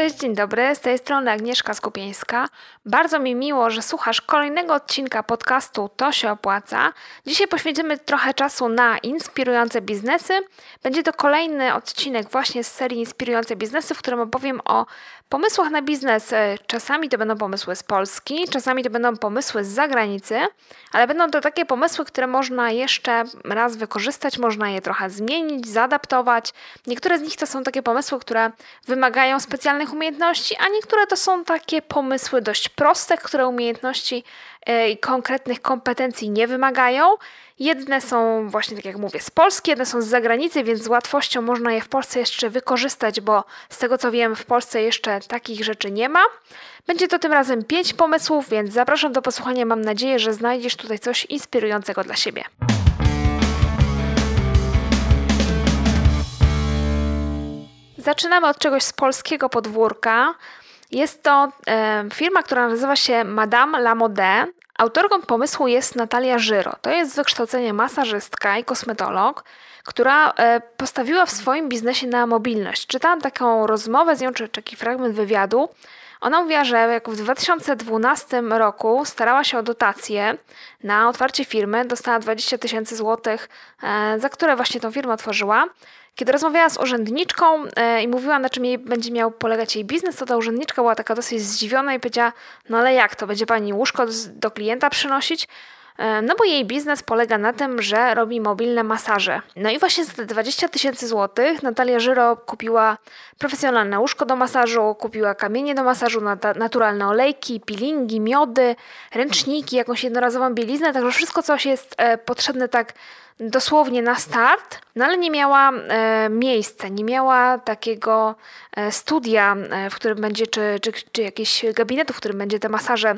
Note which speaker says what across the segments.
Speaker 1: Cześć, dzień dobry, z tej strony Agnieszka Skupieńska. Bardzo mi miło, że słuchasz kolejnego odcinka podcastu To się opłaca. Dzisiaj poświęcimy trochę czasu na inspirujące biznesy. Będzie to kolejny odcinek właśnie z serii Inspirujące biznesy, w którym opowiem o pomysłach na biznes. Czasami to będą pomysły z Polski, czasami to będą pomysły z zagranicy, ale będą to takie pomysły, które można jeszcze raz wykorzystać, można je trochę zmienić, zaadaptować. Niektóre z nich to są takie pomysły, które wymagają specjalnych umiejętności, a niektóre to są takie pomysły dość proste, które umiejętności e, i konkretnych kompetencji nie wymagają. Jedne są właśnie, tak jak mówię, z Polski, jedne są z zagranicy, więc z łatwością można je w Polsce jeszcze wykorzystać, bo z tego co wiem, w Polsce jeszcze takich rzeczy nie ma. Będzie to tym razem pięć pomysłów, więc zapraszam do posłuchania. Mam nadzieję, że znajdziesz tutaj coś inspirującego dla siebie. Zaczynamy od czegoś z polskiego podwórka. Jest to e, firma, która nazywa się Madame La Mode. Autorką pomysłu jest Natalia Żyro. To jest z wykształcenia masażystka i kosmetolog, która e, postawiła w swoim biznesie na mobilność. Czytałam taką rozmowę z nią, czy taki fragment wywiadu. Ona mówiła, że jak w 2012 roku starała się o dotację na otwarcie firmy, dostała 20 tysięcy złotych, e, za które właśnie tą firmę otworzyła. Kiedy rozmawiała z urzędniczką e, i mówiła, na czym jej będzie miał polegać jej biznes, to ta urzędniczka była taka dosyć zdziwiona i powiedziała: No ale jak to? Będzie pani łóżko do klienta przynosić? E, no bo jej biznes polega na tym, że robi mobilne masaże. No i właśnie za te 20 tysięcy złotych Natalia Żyro kupiła profesjonalne łóżko do masażu, kupiła kamienie do masażu, naturalne olejki, peelingi, miody, ręczniki, jakąś jednorazową bieliznę, także wszystko, co jest e, potrzebne tak dosłownie na start, no ale nie miała e, miejsca, nie miała takiego e, studia, e, w którym będzie, czy, czy, czy jakiegoś gabinetu, w którym będzie te masaże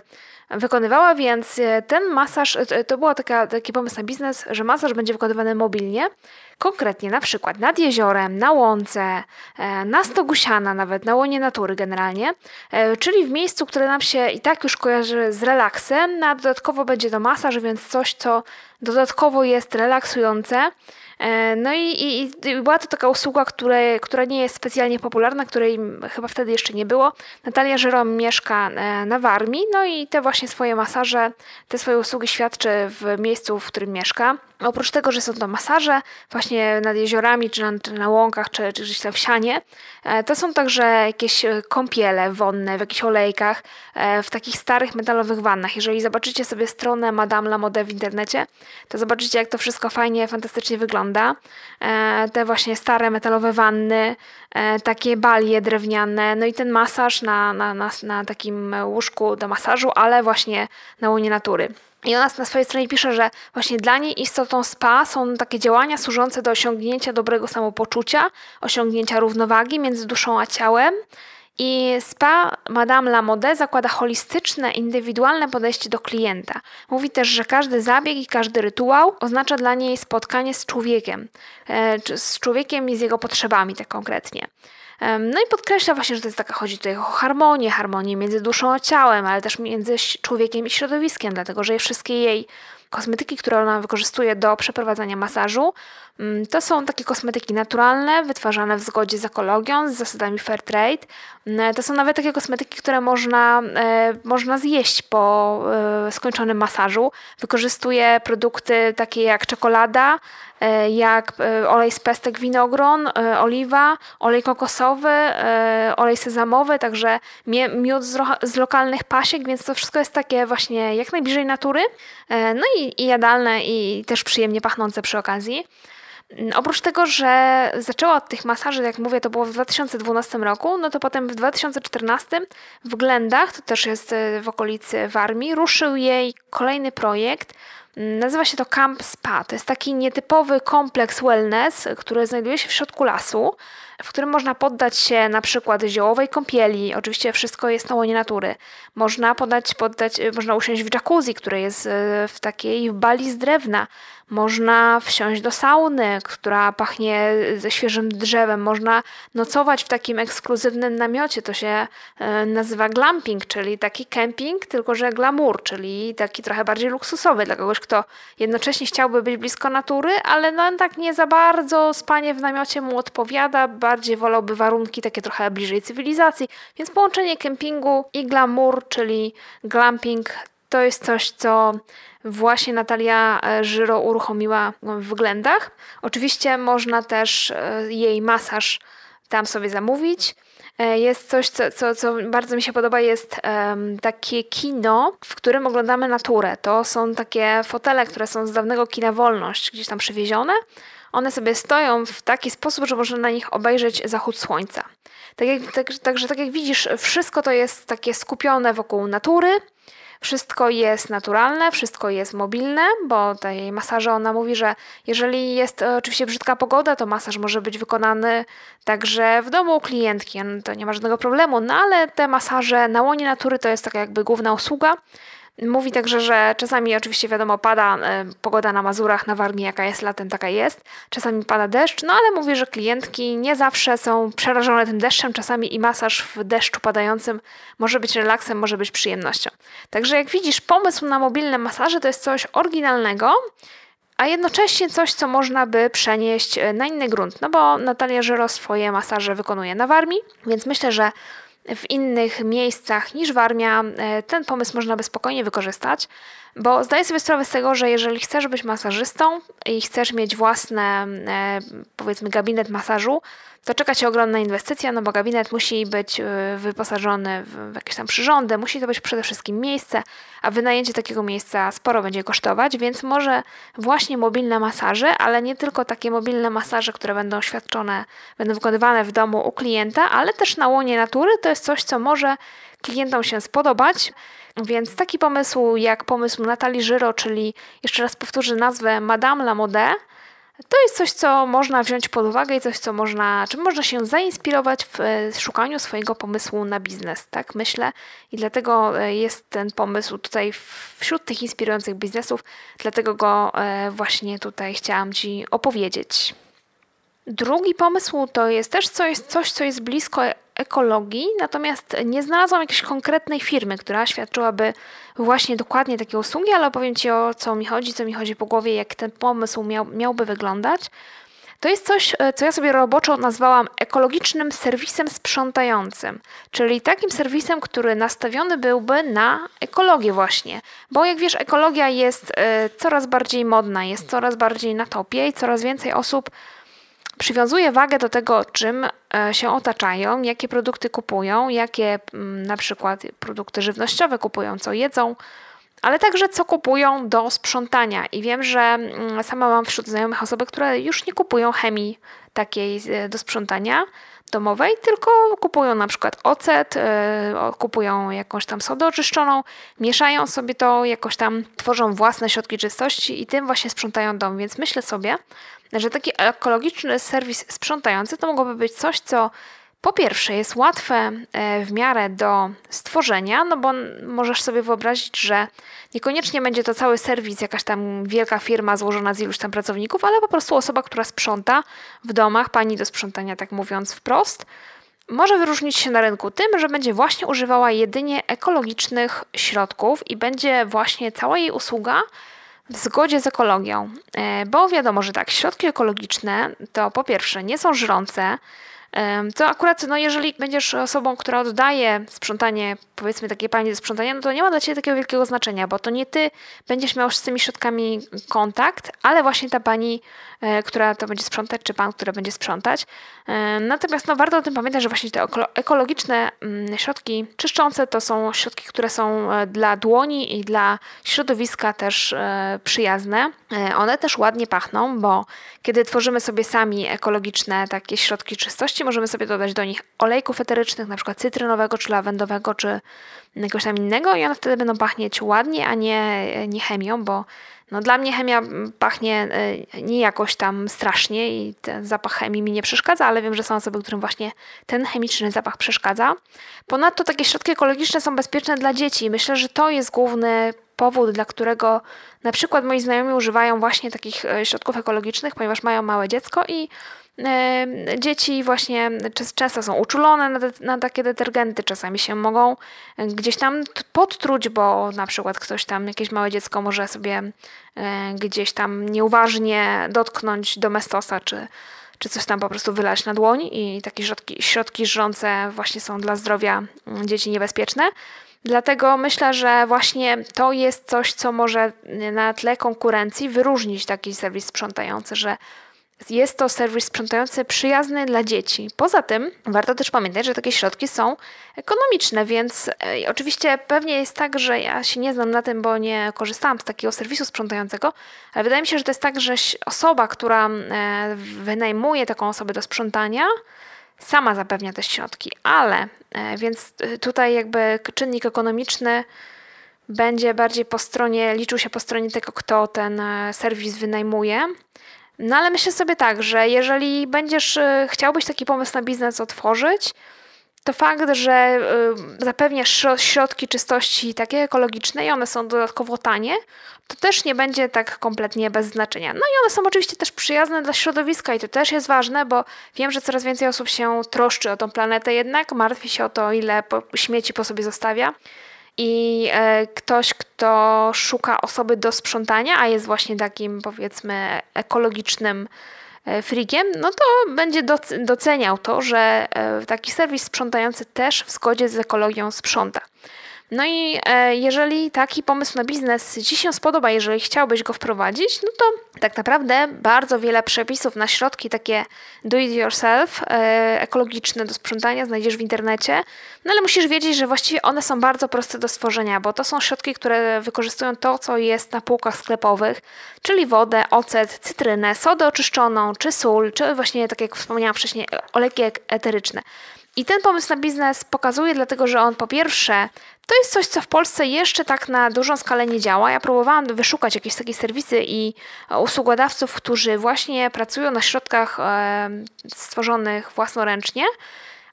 Speaker 1: wykonywała, więc e, ten masaż, e, to był taki pomysł na biznes, że masaż będzie wykonywany mobilnie, konkretnie na przykład nad jeziorem, na łące, e, na stogusiana nawet, na łonie natury generalnie, czyli w miejscu, które nam się i tak już kojarzy z relaksem, no a dodatkowo będzie to masaż, więc coś, co dodatkowo jest relaksujące, no i, i, i, była to taka usługa, której, która nie jest specjalnie popularna, której chyba wtedy jeszcze nie było. Natalia Żerom mieszka e, na Warmii, no i te właśnie swoje masaże, te swoje usługi świadczy w miejscu, w którym mieszka. Oprócz tego, że są to masaże właśnie nad jeziorami, czy na, czy na łąkach, czy, czy gdzieś tam w sianie, e, to są także jakieś kąpiele wonne w jakichś olejkach, w takich starych metalowych wannach. Jeżeli zobaczycie sobie stronę Madame La Mode w internecie, to zobaczycie, jak to wszystko fajnie, fantastycznie wygląda wygląda. E, te właśnie stare metalowe wanny, e, takie balie drewniane, no i ten masaż na, na, na, na takim łóżku do masażu, ale właśnie na łonie natury. I ona na swojej stronie pisze, że właśnie dla niej istotą spa są takie działania służące do osiągnięcia dobrego samopoczucia, osiągnięcia równowagi między duszą a ciałem i spa Madame La Mode zakłada holistyczne, indywidualne podejście do klienta. Mówi też, że każdy zabieg i każdy rytuał oznacza dla niej spotkanie z człowiekiem, e, z człowiekiem i z jego potrzebami, tak konkretnie. No i podkreśla właśnie, że to jest taka, chodzi tutaj o harmonię, harmonię między duszą a ciałem, ale też między człowiekiem i środowiskiem, dlatego że wszystkie jej kosmetyki, które ona wykorzystuje do przeprowadzania masażu, to są takie kosmetyki naturalne, wytwarzane w zgodzie z ekologią, z zasadami fair trade. Mm, to są nawet takie kosmetyki, które można, e, można zjeść po e, skończonym masażu. Wykorzystuje produkty takie jak czekolada, e, jak olej z pestek winogron, oliwa, olej kokosowy, olej sezamowy, także miód z lokalnych pasiek, więc to wszystko jest takie właśnie jak najbliżej natury. No i i, jadalne, i też przyjemnie pachnące przy okazji. Oprócz tego, że zaczęła od tych masaży, jak mówię, to było w 2012 roku, no to potem w 2014 w Glendach, to też jest e, w okolicy Warmii, ruszył jej kolejny projekt. Mm, nazywa się to Camp Spa. To jest taki nietypowy kompleks wellness, który znajduje się w środku lasu w którym można poddać się na przykład ziołowej kąpieli. Oczywiście wszystko jest na łonie natury. Można podać, poddać, można usiąść w jacuzzi, które jest e, w takiej bali z drewna. Można wsiąść do sauny, która pachnie ze świeżym drzewem. Można nocować w takim ekskluzywnym namiocie. To się nazywa glamping, czyli taki camping, tylko że glamour, czyli taki trochę bardziej luksusowy dla kogoś, kto jednocześnie chciałby być blisko natury, ale no tak nie za bardzo spanie w namiocie mu odpowiada, bardziej wolałby warunki takie trochę bliżej cywilizacji, więc połączenie kempingu i glamour, czyli glamping, to jest coś, co właśnie Natalia e, Żyro uruchomiła w względach. Oczywiście można też e, jej masaż tam sobie zamówić. E, jest coś, co, co, co bardzo mi się podoba, jest um, takie kino, w którym oglądamy naturę. To są takie fotele, które są z dawnego kina Wolność, gdzieś tam przywiezione. One sobie stoją w taki sposób, że można na nich obejrzeć zachód słońca. Tak tak, także tak jak widzisz, wszystko to jest takie skupione wokół natury, wszystko jest naturalne, wszystko jest mobilne, bo tej masaże ona mówi, że jeżeli jest oczywiście brzydka pogoda, to masaż może być wykonany także w domu klientki, to nie ma żadnego problemu, no ale te masaże na łonie natury to jest taka jakby główna usługa. Mówi także, że czasami oczywiście wiadomo pada e, pogoda na Mazurach, na Warmii jaka jest latem, taka jest. Czasami pada deszcz, no ale mówi, że klientki nie zawsze są przerażone tym deszczem. Czasami i masaż w deszczu padającym może być relaksem, może być przyjemnością. Także jak widzisz, pomysł na mobilne masaże to jest coś oryginalnego, a jednocześnie coś, co można by przenieść e, na inny grunt. No bo Natalia Żyro swoje masaże wykonuje na Warmii, więc myślę, że w innych miejscach niż Warmia, e, ten pomysł można by spokojnie wykorzystać, bo zdaję sobie sprawę z tego, że jeżeli chcesz być masażystą i chcesz mieć własny, e, powiedzmy, gabinet masażu, to czeka Cię ogromna inwestycja, no bo gabinet musi być y, wyposażony w jakieś tam przyrządy, musi to być przede wszystkim miejsce, a wynajęcie takiego miejsca sporo będzie kosztować, więc może właśnie mobilne masaże, ale nie tylko takie mobilne masaże, które będą świadczone, będą wykonywane w domu u klienta, ale też na łonie natury, to jest coś, co może klientom się spodobać. Więc taki pomysł jak pomysł Natalii Żyro, czyli jeszcze raz powtórzę nazwę Madame la Mode, to jest coś, co można wziąć pod uwagę i coś, co można, czym można się zainspirować w e, szukaniu swojego pomysłu na biznes, tak myślę. I dlatego e, jest ten pomysł tutaj wśród tych inspirujących biznesów, dlatego go e, właśnie tutaj chciałam Ci opowiedzieć. Drugi pomysł to jest też coś, coś, co jest blisko ekologii, natomiast nie znalazłam jakiejś konkretnej firmy, która świadczyłaby właśnie dokładnie takie usługi, ale opowiem Ci o co mi chodzi, co mi chodzi po głowie, jak ten pomysł miał, miałby wyglądać. To jest coś, e, co ja sobie roboczo nazwałam ekologicznym serwisem sprzątającym, czyli takim serwisem, który nastawiony byłby na ekologię właśnie. Bo jak wiesz, ekologia jest e, coraz bardziej modna, jest coraz bardziej na topie i coraz więcej osób przywiązuje wagę do tego, czym e, się otaczają, jakie produkty kupują, jakie mm, na przykład produkty żywnościowe kupują, co jedzą, ale także co kupują do sprzątania. I wiem, że mm, sama mam wśród znajomych osoby, które już nie kupują chemii takiej e, do sprzątania domowej, tylko kupują na przykład ocet, e, kupują jakąś tam sodę oczyszczoną, mieszają sobie to, jakoś tam tworzą własne środki czystości i tym właśnie sprzątają dom. Więc myślę sobie, że taki ekologiczny serwis sprzątający to mogłoby być coś, co po pierwsze jest łatwe e, w miarę do stworzenia, no bo możesz sobie wyobrazić, że niekoniecznie będzie to cały serwis, jakaś tam wielka firma złożona z iluś tam pracowników, ale po prostu osoba, która sprząta w domach, pani do sprzątania, tak mówiąc wprost, może wyróżnić się na rynku tym, że będzie właśnie używała jedynie ekologicznych środków i będzie właśnie cała jej usługa w zgodzie z ekologią. E, bo wiadomo, że tak, środki ekologiczne to po pierwsze nie są żrące, to akurat, no jeżeli będziesz osobą, która oddaje sprzątanie, powiedzmy takie pani do sprzątania, no to nie ma dla Ciebie takiego wielkiego znaczenia, bo to nie Ty będziesz miał z tymi środkami kontakt, ale właśnie ta pani, e, która to będzie sprzątać, czy Pan, który będzie sprzątać. Natomiast no warto o tym pamiętać, że właśnie te ekologiczne mm, środki czyszczące to są środki, które są e, dla dłoni i dla środowiska też e, przyjazne. One też ładnie pachną, bo kiedy tworzymy sobie sami ekologiczne takie środki czystości, możemy sobie dodać do nich olejków eterycznych, na przykład cytrynowego, czy lawendowego, czy jakiegoś tam innego i one wtedy będą pachnieć ładnie, a nie, nie chemią, bo no dla mnie chemia pachnie e, nie jakoś tam strasznie i ten zapach chemii mi nie przeszkadza, ale wiem, że są osoby, którym właśnie ten chemiczny zapach przeszkadza. Ponadto takie środki ekologiczne są bezpieczne dla dzieci. Myślę, że to jest główny powód, dla którego na przykład moi znajomi używają właśnie takich e, środków ekologicznych, ponieważ mają małe dziecko i Dzieci właśnie często są uczulone na, na, takie detergenty, czasami się mogą gdzieś tam podtruć, bo na przykład ktoś tam, jakieś małe dziecko może sobie gdzieś tam nieuważnie dotknąć domestosa, czy, czy coś tam po prostu wylać na dłoń i takie środki, środki żrące właśnie są dla zdrowia mm, dzieci niebezpieczne. Dlatego myślę, że właśnie to jest coś, co może na tle konkurencji wyróżnić taki serwis sprzątający, że jest to serwis sprzątający przyjazny dla dzieci. Poza tym warto też pamiętać, że takie środki są ekonomiczne, więc e, oczywiście pewnie jest tak, że ja się nie znam na tym, bo nie korzystałam z takiego serwisu sprzątającego, ale wydaje mi się, że to jest tak, że osoba, która e, wynajmuje taką osobę do sprzątania, sama zapewnia te środki, ale e, więc tutaj jakby czynnik ekonomiczny będzie bardziej po stronie, liczył się po stronie tego, kto ten serwis wynajmuje. No ale myślę sobie tak, że jeżeli będziesz y, chciałbyś taki pomysł na biznes otworzyć, to fakt, że y, zapewniasz środki czystości takie ekologiczne i one są dodatkowo tanie, to też nie będzie tak kompletnie bez znaczenia. No i one są oczywiście też przyjazne dla środowiska i to też jest ważne, bo wiem, że coraz więcej osób się troszczy o tą planetę jednak, martwi się o to, ile śmieci po sobie zostawia i e, ktoś, kto szuka osoby do sprzątania, a jest właśnie takim powiedzmy ekologicznym e, frikiem, no to będzie doceniał to, że e, taki serwis sprzątający też w zgodzie z ekologią sprząta. No i e, jeżeli taki pomysł na biznes Ci się spodoba, jeżeli chciałbyś go wprowadzić, no to tak naprawdę bardzo wiele przepisów na środki takie do it yourself, e, ekologiczne do sprzątania znajdziesz w internecie, no ale musisz wiedzieć, że właściwie one są bardzo proste do stworzenia, bo to są środki, które wykorzystują to, co jest na półkach sklepowych, czyli wodę, ocet, cytrynę, sodę oczyszczoną, czy sól, czy właśnie, tak jak wspomniałam wcześniej, olejki eteryczne. I ten pomysł na biznes pokazuje, dlatego że on po pierwsze to jest coś, co w Polsce jeszcze tak na dużą skalę nie działa. Ja próbowałam wyszukać jakieś takie serwisy i usługodawców, którzy właśnie pracują na środkach e, stworzonych własnoręcznie,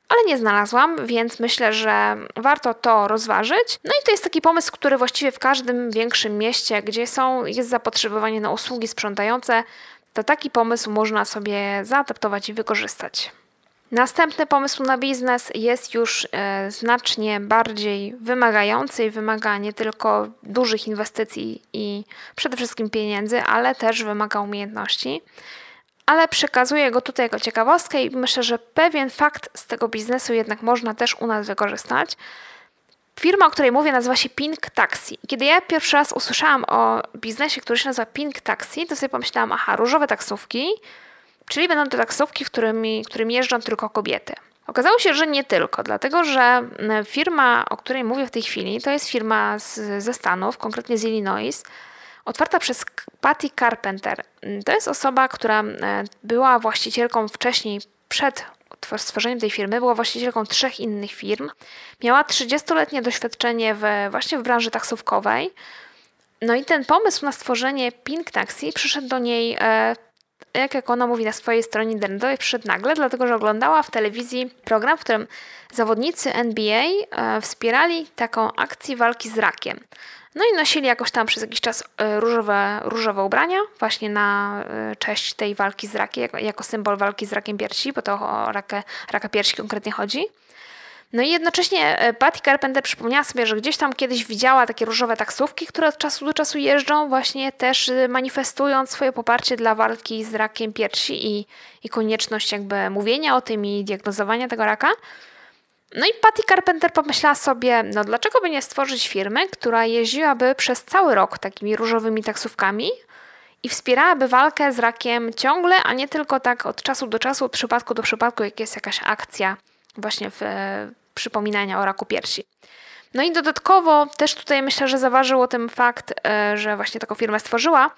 Speaker 1: ale nie znalazłam, więc myślę, że warto to rozważyć. No i to jest taki pomysł, który właściwie w każdym większym mieście, gdzie są, jest zapotrzebowanie na usługi sprzątające, to taki pomysł można sobie zaadaptować i wykorzystać. Następny pomysł na biznes jest już e, znacznie bardziej wymagający i wymaga nie tylko dużych inwestycji i przede wszystkim pieniędzy, ale też wymaga umiejętności. Ale przekazuję go tutaj jako ciekawostkę i myślę, że pewien fakt z tego biznesu jednak można też u nas wykorzystać. Firma, o której mówię, nazywa się Pink Taxi. Kiedy ja pierwszy raz usłyszałam o biznesie, który się nazywa Pink Taxi, to sobie pomyślałam, aha, różowe taksówki, Czyli będą to taksówki, którymi, którymi jeżdżą tylko kobiety. Okazało się, że nie tylko, dlatego że firma, o której mówię w tej chwili, to jest firma z, ze Stanów, konkretnie z Illinois, otwarta przez Patty Carpenter. To jest osoba, która była właścicielką wcześniej, przed stworzeniem tej firmy, była właścicielką trzech innych firm. Miała 30-letnie doświadczenie w, właśnie w branży taksówkowej. No i ten pomysł na stworzenie Pink Taxi przyszedł do niej e, jak, jak ona mówi na swojej stronie internetowej, przyszedł nagle, dlatego że oglądała w telewizji program, w którym zawodnicy NBA e, wspierali taką akcję walki z rakiem. No i nosili jakoś tam przez jakiś czas e, różowe, różowe ubrania, właśnie na e, cześć tej walki z rakiem, jako, symbol walki z rakiem piersi, bo to o rakę, raka piersi konkretnie chodzi. No i jednocześnie e, Patty Carpenter przypomniała sobie, że gdzieś tam kiedyś widziała takie różowe taksówki, które od czasu do czasu jeżdżą, właśnie też e, manifestując swoje poparcie dla walki z rakiem piersi i, i konieczność jakby mówienia o tym i diagnozowania tego raka. No i Patty Carpenter pomyślała sobie, no dlaczego by nie stworzyć firmy, która jeździłaby przez cały rok takimi różowymi taksówkami i wspierałaby walkę z rakiem ciągle, a nie tylko tak od czasu do czasu, od przypadku do przypadku, jak jest jakaś akcja właśnie w e, przypominania o raku piersi. No i dodatkowo też tutaj myślę, że zaważył o tym fakt, e, że właśnie taką firmę stworzyła,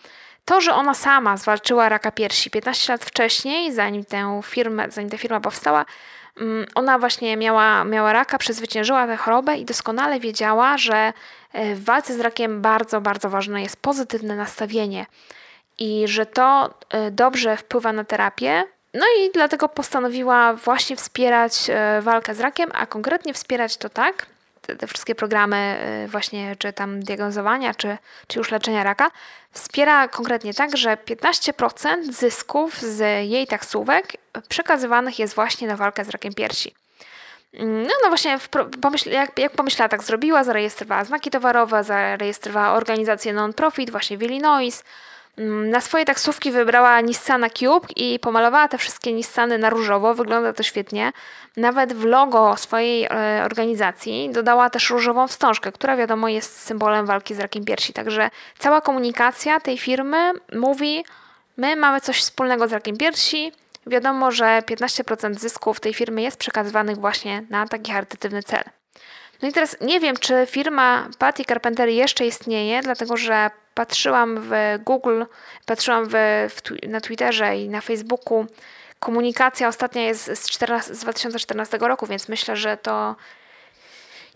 Speaker 1: to, że ona sama zwalczyła raka piersi 15 lat wcześniej, zanim tę firmę, zanim ta firma powstała, mm, ona właśnie miała, miała raka, przezwyciężyła tę chorobę i doskonale wiedziała, że e, w walce z rakiem bardzo, bardzo ważne jest pozytywne nastawienie i że to dobrze wpływa na terapię, no i dlatego postanowiła właśnie wspierać e, walkę z rakiem, a konkretnie wspierać to tak, te, te wszystkie programy y, właśnie, czy tam diagnozowania, czy, czy już leczenia raka, wspiera konkretnie tak, że 15% zysków z jej taksówek przekazywanych jest właśnie na walkę z rakiem piersi. Mm, no, no właśnie, pomyśl, jak, jak pomyślała, tak zrobiła, zarejestrowała znaki towarowe, zarejestrowała organizację non-profit właśnie w Illinois, na swoje taksówki wybrała Nissana Cube i pomalowała te wszystkie Nissany na różowo. Wygląda to świetnie. Nawet w logo swojej e, organizacji dodała też różową wstążkę, która wiadomo jest symbolem walki z rakiem piersi. Także cała komunikacja tej firmy mówi: My mamy coś wspólnego z rakiem piersi. Wiadomo, że 15% zysków tej firmy jest przekazywanych właśnie na taki charytatywny cel. No i teraz nie wiem, czy firma Patty Carpenter jeszcze istnieje, dlatego że patrzyłam w Google, patrzyłam w, w, na Twitterze i na Facebooku. Komunikacja ostatnia jest z, 14, z 2014 roku, więc myślę, że to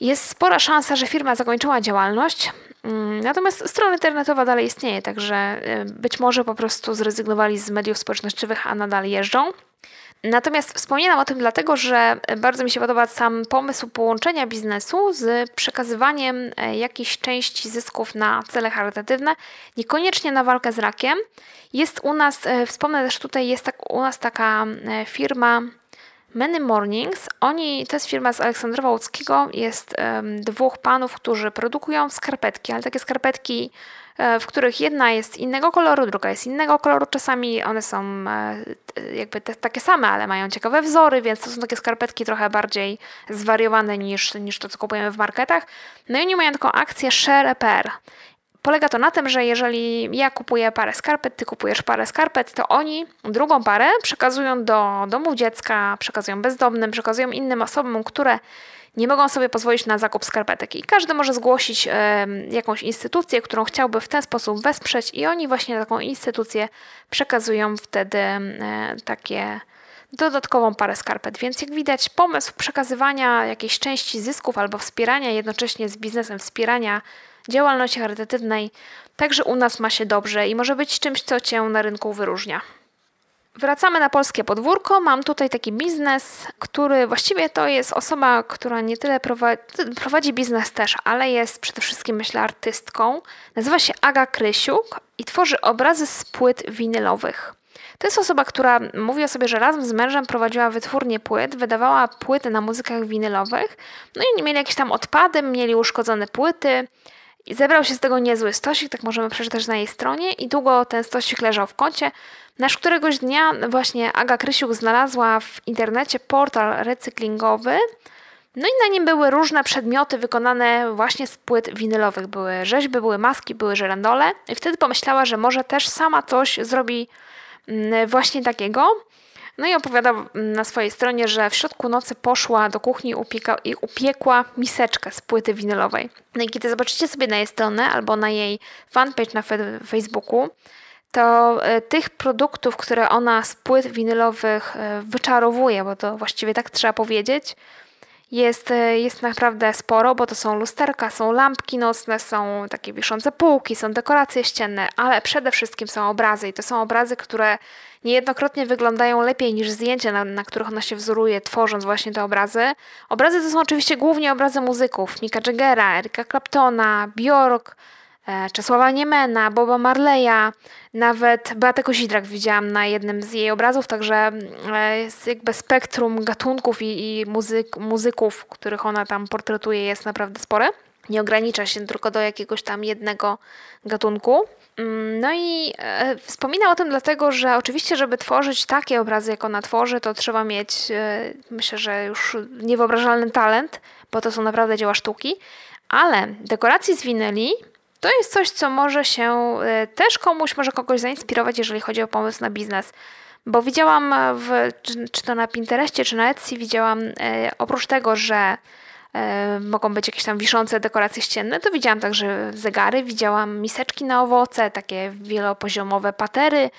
Speaker 1: jest spora szansa, że firma zakończyła działalność. Mm, natomiast strona internetowa dalej istnieje, także y, być może po prostu zrezygnowali z mediów społecznościowych, a nadal jeżdżą. Natomiast wspominam o tym dlatego, że bardzo mi się podoba sam pomysł połączenia biznesu z przekazywaniem e, jakiejś części zysków na cele charytatywne, niekoniecznie na walkę z rakiem. Jest u nas, e, wspomnę też tutaj, jest tak, u nas taka e, firma Many Mornings. Oni, to jest firma z Aleksandrowa Łódzkiego, jest dwóch panów, którzy produkują skarpetki, ale takie skarpetki w których jedna jest innego koloru, druga jest innego koloru. Czasami one są e, jakby te, takie same, ale mają ciekawe wzory, więc to są takie skarpetki trochę bardziej zwariowane niż, niż to, co kupujemy w marketach. No i oni mają taką akcję share a pair. Polega to na tym, że jeżeli ja kupuję parę skarpet, ty kupujesz parę skarpet, to oni drugą parę przekazują do domów dziecka, przekazują bezdomnym, przekazują innym osobom, które nie mogą sobie pozwolić na zakup skarpetek. I każdy może zgłosić e, jakąś instytucję, którą chciałby w ten sposób wesprzeć, i oni właśnie taką instytucję przekazują wtedy e, takie dodatkową parę skarpet. Więc jak widać, pomysł przekazywania jakiejś części zysków albo wspierania jednocześnie z biznesem, wspierania działalności charytatywnej, także u nas ma się dobrze i może być czymś, co cię na rynku wyróżnia. Wracamy na polskie podwórko. Mam tutaj taki biznes, który właściwie to jest osoba, która nie tyle prowadzi, prowadzi biznes też, ale jest przede wszystkim, myślę, artystką. Nazywa się Aga Krysiuk i tworzy obrazy z płyt winylowych. To jest osoba, która mówi o sobie, że razem z mężem prowadziła wytwórnię płyt, wydawała płyty na muzykach winylowych. No i oni mieli jakieś tam odpady, mieli uszkodzone płyty. I zebrał się z tego niezły stosik, tak możemy przeczytać na jej stronie, i długo ten stosik leżał w kącie. Nasz któregoś dnia właśnie Aga Krysiuk znalazła w internecie portal recyklingowy, no i na nim były różne przedmioty wykonane właśnie z płyt winylowych. Były rzeźby, były maski, były żerandole. I wtedy pomyślała, że może też sama coś zrobi mm, właśnie takiego. No i opowiada na swojej stronie, że w środku nocy poszła do kuchni upieka, i upiekła miseczkę z płyty winylowej. No i kiedy zobaczycie sobie na jej stronę albo na jej fanpage na Facebooku, to e, tych produktów, które ona z płyt winylowych e, wyczarowuje, bo to właściwie tak trzeba powiedzieć, jest, e, jest naprawdę sporo, bo to są lusterka, są lampki nocne, są takie wiszące półki, są dekoracje ścienne, ale przede wszystkim są obrazy i to są obrazy, które niejednokrotnie wyglądają lepiej niż zdjęcia, na, na których ona się wzoruje, tworząc właśnie te obrazy. Obrazy to są oczywiście głównie obrazy muzyków, Mika Jaggera, Erika Claptona, Bjork, Czesława Niemena, Boba Marleya, nawet Beatę Kozidrak widziałam na jednym z jej obrazów, także e, jest jakby spektrum gatunków i, i muzyk, muzyków, których ona tam portretuje jest naprawdę spore. Nie ogranicza się tylko do jakiegoś tam jednego gatunku. Mm, no i e, wspominam o tym dlatego, że oczywiście, żeby tworzyć takie obrazy, jak ona tworzy, to trzeba mieć, e, myślę, że już niewyobrażalny talent, bo to są naprawdę dzieła sztuki, ale dekoracji z winyli to jest coś, co może się e, też komuś, może kogoś zainspirować, jeżeli chodzi o pomysł na biznes. Bo widziałam, w, czy, czy to na Pinterestie, czy na Etsy, widziałam e, oprócz tego, że e, mogą być jakieś tam wiszące dekoracje ścienne, to widziałam także zegary, widziałam miseczki na owoce, takie wielopoziomowe patery,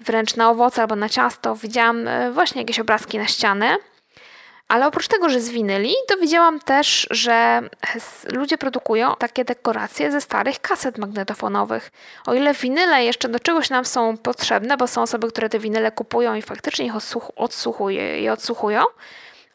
Speaker 1: wręcz na owoce albo na ciasto. Widziałam właśnie jakieś obrazki na ścianę. Ale oprócz tego, że z winyli, to widziałam też, że ludzie produkują takie dekoracje ze starych kaset magnetofonowych. O ile winyle jeszcze do czegoś nam są potrzebne, bo są osoby, które te winyle kupują i faktycznie ich odsłuchują i odsłuchują,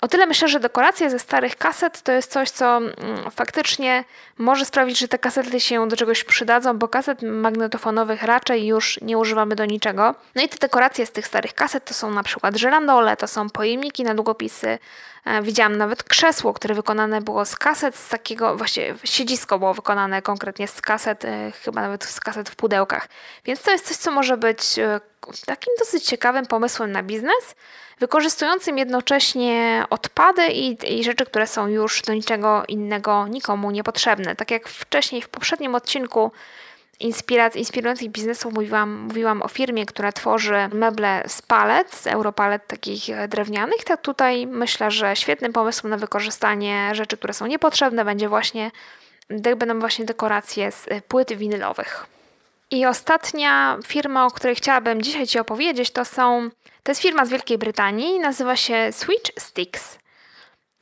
Speaker 1: O tyle myślę, że dekoracje ze starych kaset to jest coś, co mm, faktycznie może sprawić, że te kasety się do czegoś przydadzą, bo kaset magnetofonowych raczej już nie używamy do niczego. No i te dekoracje z tych starych kaset to są na przykład żerandole, to są pojemniki na długopisy. E, widziałam nawet krzesło, które wykonane było z kaset, z takiego, właśnie siedzisko było wykonane konkretnie z kaset, e, chyba nawet z kaset w pudełkach. Więc to jest coś, co może być e, takim dosyć ciekawym pomysłem na biznes wykorzystującym jednocześnie odpady i, i rzeczy, które są już do niczego innego nikomu niepotrzebne. Tak jak wcześniej w poprzednim odcinku inspirac- inspirujących biznesów mówiłam, mówiłam o firmie, która tworzy meble z palet, z europalet takich drewnianych, tak tutaj myślę, że świetnym pomysłem na wykorzystanie rzeczy, które są niepotrzebne będzie właśnie, będą właśnie dekoracje z płyt winylowych. I ostatnia firma, o której chciałabym dzisiaj Ci opowiedzieć, to są to jest firma z Wielkiej Brytanii, nazywa się Switch Sticks.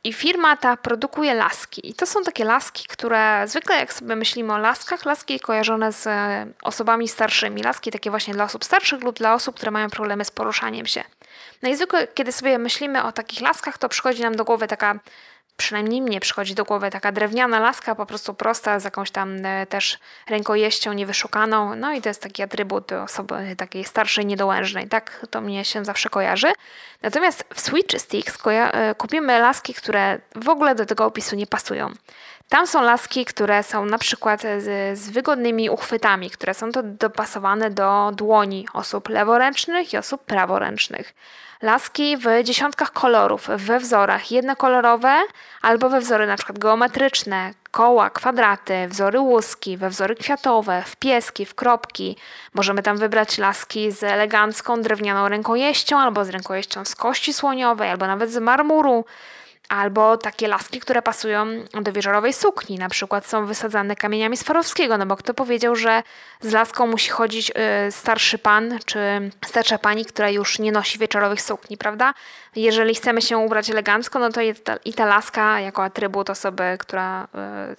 Speaker 1: I firma ta produkuje laski. I to są takie laski, które zwykle jak sobie myślimy o laskach, laski kojarzone z e, osobami starszymi. Laski takie właśnie dla osób starszych lub dla osób, które mają problemy z poruszaniem się. No i zwykle, kiedy sobie myślimy o takich laskach, to przychodzi nam do głowy taka przynajmniej mnie przychodzi do głowy taka drewniana laska, po prostu prosta, z jakąś tam e, też rękojeścią niewyszukaną. No i to jest taki atrybut osoby takiej starszej, niedołężnej. Tak to mnie się zawsze kojarzy. Natomiast w Switch Sticks e, kupimy laski, które w ogóle do tego opisu nie pasują. Tam są laski, które są na przykład z, z, wygodnymi uchwytami, które są to dopasowane do dłoni osób leworęcznych i osób praworęcznych. Laski w dziesiątkach kolorów, we wzorach jednokolorowe albo we wzory na przykład geometryczne, koła, kwadraty, wzory łuski, we wzory kwiatowe, w pieski, w kropki. Możemy tam wybrać laski z elegancką drewnianą rękojeścią albo z rękojeścią z kości słoniowej albo nawet z marmuru. Albo takie laski, które pasują do wieczorowej sukni, na przykład są wysadzane kamieniami Swarowskiego, no bo kto powiedział, że z laską musi chodzić y, starszy pan czy starsza pani, która już nie nosi wieczorowych sukni, prawda? Jeżeli chcemy się ubrać elegancko, no to i ta, laska jako atrybut osoby, która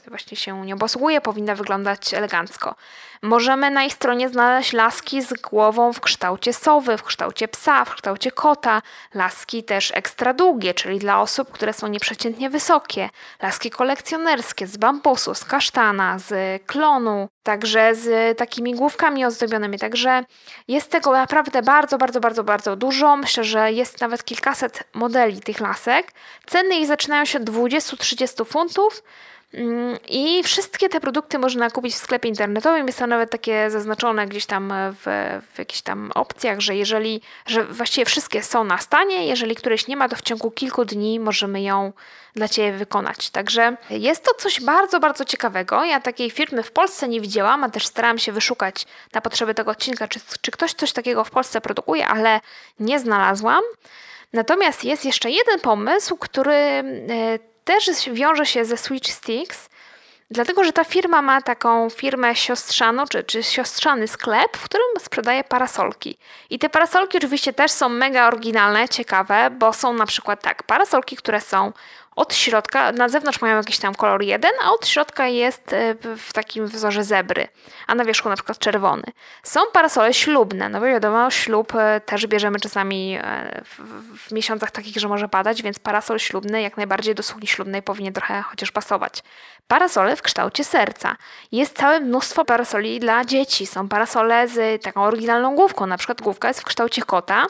Speaker 1: y, właśnie się nią posługuje, powinna wyglądać elegancko. Możemy na ich stronie znaleźć laski z głową w kształcie sowy, w kształcie psa, w kształcie kota, laski też ekstra długie, czyli dla osób, które są nieprzeciętnie wysokie, laski kolekcjonerskie z bambusu, z kasztana, z klonu, także z takimi główkami ozdobionymi. Także jest tego naprawdę bardzo, bardzo, bardzo, bardzo dużo. Myślę, że jest nawet kilkaset modeli tych lasek. Ceny ich zaczynają się od 20-30 funtów. Mm, I wszystkie te produkty można kupić w sklepie internetowym. Jest to nawet takie zaznaczone gdzieś tam w, w jakichś tam opcjach, że jeżeli, że właściwie wszystkie są na stanie, jeżeli któreś nie ma, to w ciągu kilku dni możemy ją dla Ciebie wykonać. Także jest to coś bardzo, bardzo ciekawego. Ja takiej firmy w Polsce nie widziałam, a też starałam się wyszukać na potrzeby tego odcinka, czy, czy ktoś coś takiego w Polsce produkuje, ale nie znalazłam. Natomiast jest jeszcze jeden pomysł, który e, też wiąże się ze Switch Sticks, dlatego że ta firma ma taką firmę siostrzaną, czy, czy siostrzany sklep, w którym sprzedaje parasolki. I te parasolki oczywiście też są mega oryginalne, ciekawe, bo są na przykład tak, parasolki, które są od środka, na zewnątrz mają jakiś tam kolor jeden, a od środka jest e, w takim wzorze zebry, a na wierzchu na przykład czerwony. Są parasole ślubne, no bo wiadomo, ślub e, też bierzemy czasami e, w, w miesiącach takich, że może padać, więc parasol ślubny jak najbardziej do sukni ślubnej powinien trochę chociaż pasować. Parasole w kształcie serca. Jest całe mnóstwo parasoli dla dzieci. Są parasole z taką oryginalną główką, na przykład główka jest w kształcie kota,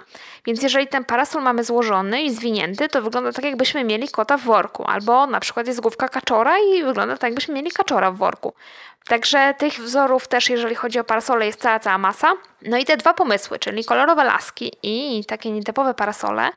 Speaker 1: więc jeżeli ten parasol mamy złożony i zwinięty, to wygląda tak jakbyśmy mieli kota w worku, albo na przykład jest główka kaczora i wygląda tak jakbyśmy mieli kaczora w worku. Także tych wzorów też, jeżeli chodzi o parasole, jest cała, cała masa. No i te dwa pomysły, czyli kolorowe laski i takie nietypowe parasole,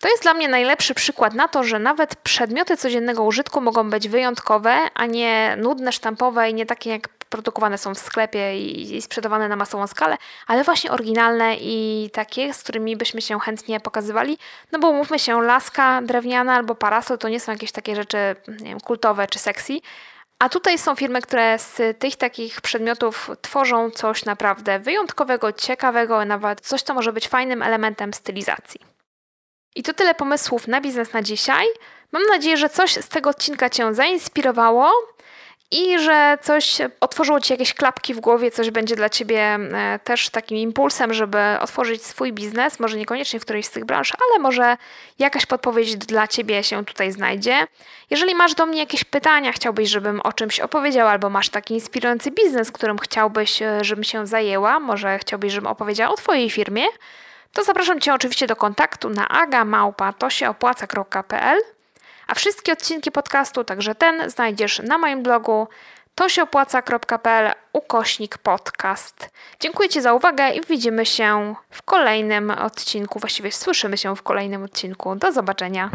Speaker 1: to jest dla mnie najlepszy przykład na to, że nawet przedmioty codziennego użytku mogą być wyjątkowe, a nie nudne, sztampowe i nie takie jak produkowane są w sklepie i, sprzedawane na masową skalę, ale właśnie oryginalne i takie, z którymi byśmy się chętnie pokazywali. No bo mówmy się, laska drewniana albo parasol to nie są jakieś takie rzeczy wiem, kultowe czy sexy, a tutaj są firmy, które z tych takich przedmiotów tworzą coś naprawdę wyjątkowego, ciekawego, nawet coś, co może być fajnym elementem stylizacji. I to tyle pomysłów na biznes na dzisiaj. Mam nadzieję, że coś z tego odcinka Cię zainspirowało i że coś otworzyło ci jakieś klapki w głowie, coś będzie dla ciebie e, też takim impulsem, żeby otworzyć swój biznes, może niekoniecznie w którejś z tych branż, ale może jakaś podpowiedź dla ciebie się tutaj znajdzie. Jeżeli masz do mnie jakieś pytania, chciałbyś, żebym o czymś opowiedział, albo masz taki inspirujący biznes, którym chciałbyś, e, żebym się zajęła, może chciałbyś, żebym opowiedziała o twojej firmie, to zapraszam Cię oczywiście do kontaktu na agamałpa.to-się-opłaca.pl a wszystkie odcinki podcastu, także ten, znajdziesz na moim blogu tosiopłaca.pl ukośnik podcast. Dziękuję Ci za uwagę i widzimy się w kolejnym odcinku, właściwie słyszymy się w kolejnym odcinku. Do zobaczenia.